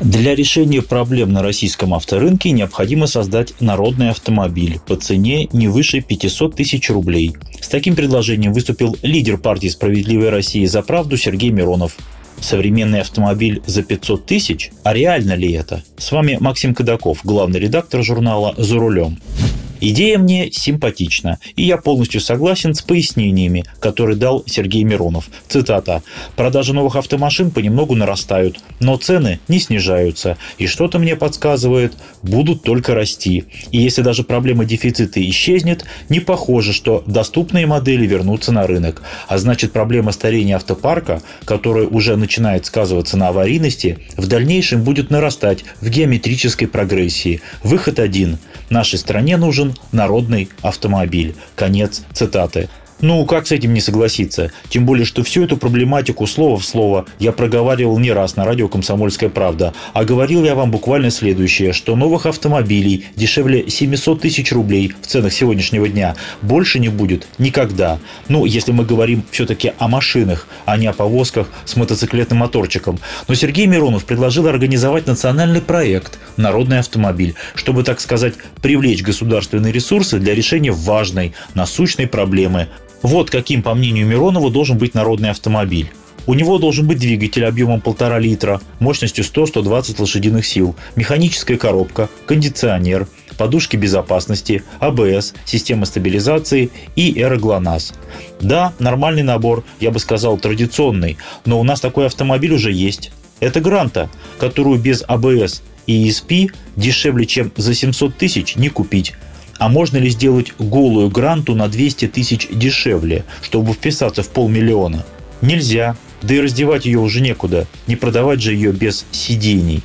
Для решения проблем на российском авторынке необходимо создать народный автомобиль по цене не выше 500 тысяч рублей. С таким предложением выступил лидер партии «Справедливая Россия за правду» Сергей Миронов. Современный автомобиль за 500 тысяч? А реально ли это? С вами Максим Кадаков, главный редактор журнала «За рулем». Идея мне симпатична, и я полностью согласен с пояснениями, которые дал Сергей Миронов. Цитата. «Продажи новых автомашин понемногу нарастают, но цены не снижаются, и что-то мне подсказывает, будут только расти. И если даже проблема дефицита исчезнет, не похоже, что доступные модели вернутся на рынок. А значит, проблема старения автопарка, которая уже начинает сказываться на аварийности, в дальнейшем будет нарастать в геометрической прогрессии. Выход один. Нашей стране нужен нужен народный автомобиль. Конец цитаты. Ну, как с этим не согласиться? Тем более, что всю эту проблематику слово в слово я проговаривал не раз на радио «Комсомольская правда». А говорил я вам буквально следующее, что новых автомобилей дешевле 700 тысяч рублей в ценах сегодняшнего дня больше не будет никогда. Ну, если мы говорим все-таки о машинах, а не о повозках с мотоциклетным моторчиком. Но Сергей Миронов предложил организовать национальный проект «Народный автомобиль», чтобы, так сказать, привлечь государственные ресурсы для решения важной, насущной проблемы вот каким, по мнению Миронова, должен быть народный автомобиль. У него должен быть двигатель объемом 1,5 литра, мощностью 100-120 лошадиных сил, механическая коробка, кондиционер, подушки безопасности, АБС, система стабилизации и аэроглонасс. Да, нормальный набор, я бы сказал, традиционный, но у нас такой автомобиль уже есть. Это Гранта, которую без АБС и ESP дешевле, чем за 700 тысяч, не купить. А можно ли сделать голую гранту на 200 тысяч дешевле, чтобы вписаться в полмиллиона? Нельзя. Да и раздевать ее уже некуда. Не продавать же ее без сидений.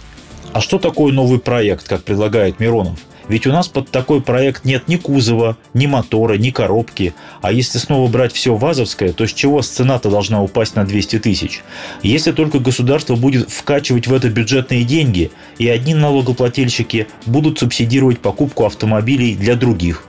А что такое новый проект, как предлагает Миронов? Ведь у нас под такой проект нет ни кузова, ни мотора, ни коробки. А если снова брать все вазовское, то с чего цена-то должна упасть на 200 тысяч? Если только государство будет вкачивать в это бюджетные деньги, и одни налогоплательщики будут субсидировать покупку автомобилей для других.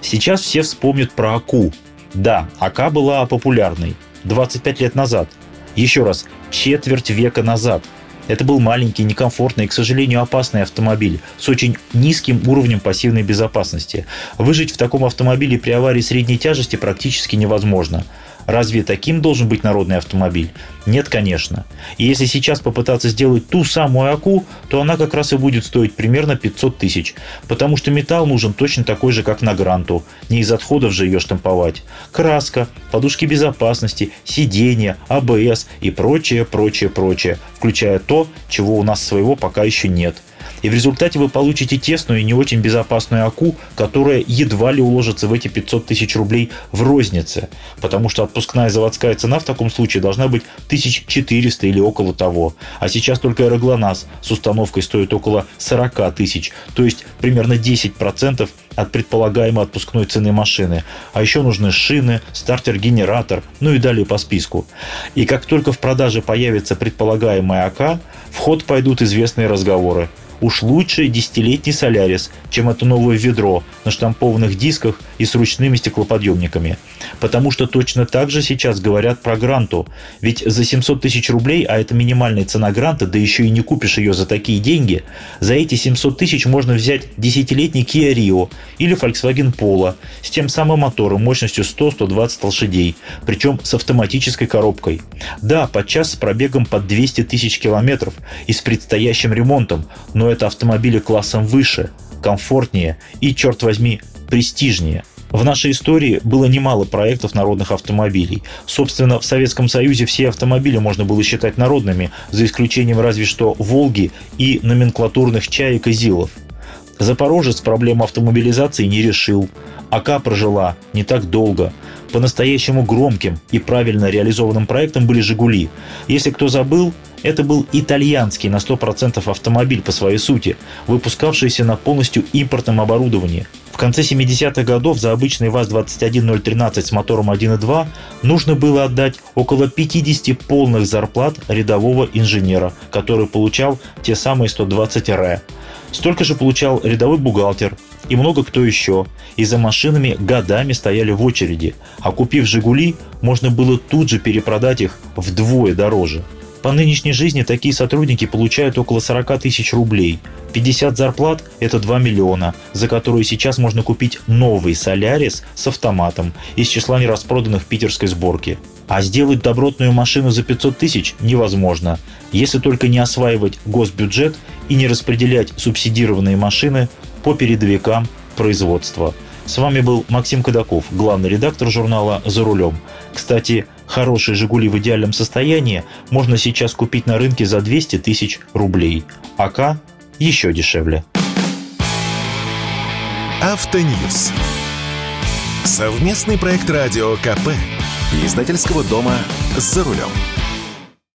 Сейчас все вспомнят про АКУ. Да, АК была популярной 25 лет назад. Еще раз, четверть века назад – это был маленький, некомфортный и, к сожалению, опасный автомобиль с очень низким уровнем пассивной безопасности. Выжить в таком автомобиле при аварии средней тяжести практически невозможно. Разве таким должен быть народный автомобиль? Нет, конечно. И если сейчас попытаться сделать ту самую АКУ, то она как раз и будет стоить примерно 500 тысяч. Потому что металл нужен точно такой же, как на Гранту. Не из отходов же ее штамповать. Краска, подушки безопасности, сиденья, АБС и прочее, прочее, прочее. Включая то, чего у нас своего пока еще нет – и в результате вы получите тесную и не очень безопасную АКУ, которая едва ли уложится в эти 500 тысяч рублей в рознице, потому что отпускная заводская цена в таком случае должна быть 1400 или около того. А сейчас только аэроглонасс с установкой стоит около 40 тысяч, то есть примерно 10% от предполагаемой отпускной цены машины. А еще нужны шины, стартер-генератор, ну и далее по списку. И как только в продаже появится предполагаемая АК, в ход пойдут известные разговоры. Уж лучше десятилетний Солярис, чем это новое ведро на штампованных дисках и с ручными стеклоподъемниками. Потому что точно так же сейчас говорят про гранту. Ведь за 700 тысяч рублей, а это минимальная цена гранта, да еще и не купишь ее за такие деньги, за эти 700 тысяч можно взять десятилетний Kia Rio или Volkswagen Polo с тем самым мотором мощностью 100-120 лошадей, причем с автоматической коробкой. Да, подчас с пробегом под 200 тысяч километров и с предстоящим ремонтом, но это автомобили классом выше, комфортнее и, черт возьми, престижнее. В нашей истории было немало проектов народных автомобилей. Собственно, в Советском Союзе все автомобили можно было считать народными, за исключением разве что «Волги» и номенклатурных «Чаек» и «Зилов». Запорожец проблему автомобилизации не решил. АК прожила не так долго. По-настоящему громким и правильно реализованным проектом были «Жигули». Если кто забыл, Это был итальянский на 100% автомобиль по своей сути, выпускавшийся на полностью импортном оборудовании. В конце 70-х годов за обычный ВАЗ-21013 с мотором 1.2 нужно было отдать около 50 полных зарплат рядового инженера, который получал те самые 120 РЭ. Столько же получал рядовой бухгалтер и много кто еще. И за машинами годами стояли в очереди, а купив «Жигули», можно было тут же перепродать их вдвое дороже. По нынешней жизни такие сотрудники получают около 40 тысяч рублей. 50 зарплат – это 2 миллиона, за которые сейчас можно купить новый «Солярис» с автоматом из числа нераспроданных питерской сборки. А сделать добротную машину за 500 тысяч невозможно, если только не осваивать госбюджет и не распределять субсидированные машины по передовикам производства. С вами был Максим Кадаков, главный редактор журнала «За рулем». Кстати, хорошие «Жигули» в идеальном состоянии можно сейчас купить на рынке за 200 тысяч рублей. АК еще дешевле. Автоньюз. Совместный проект радио КП. Издательского дома «За рулем».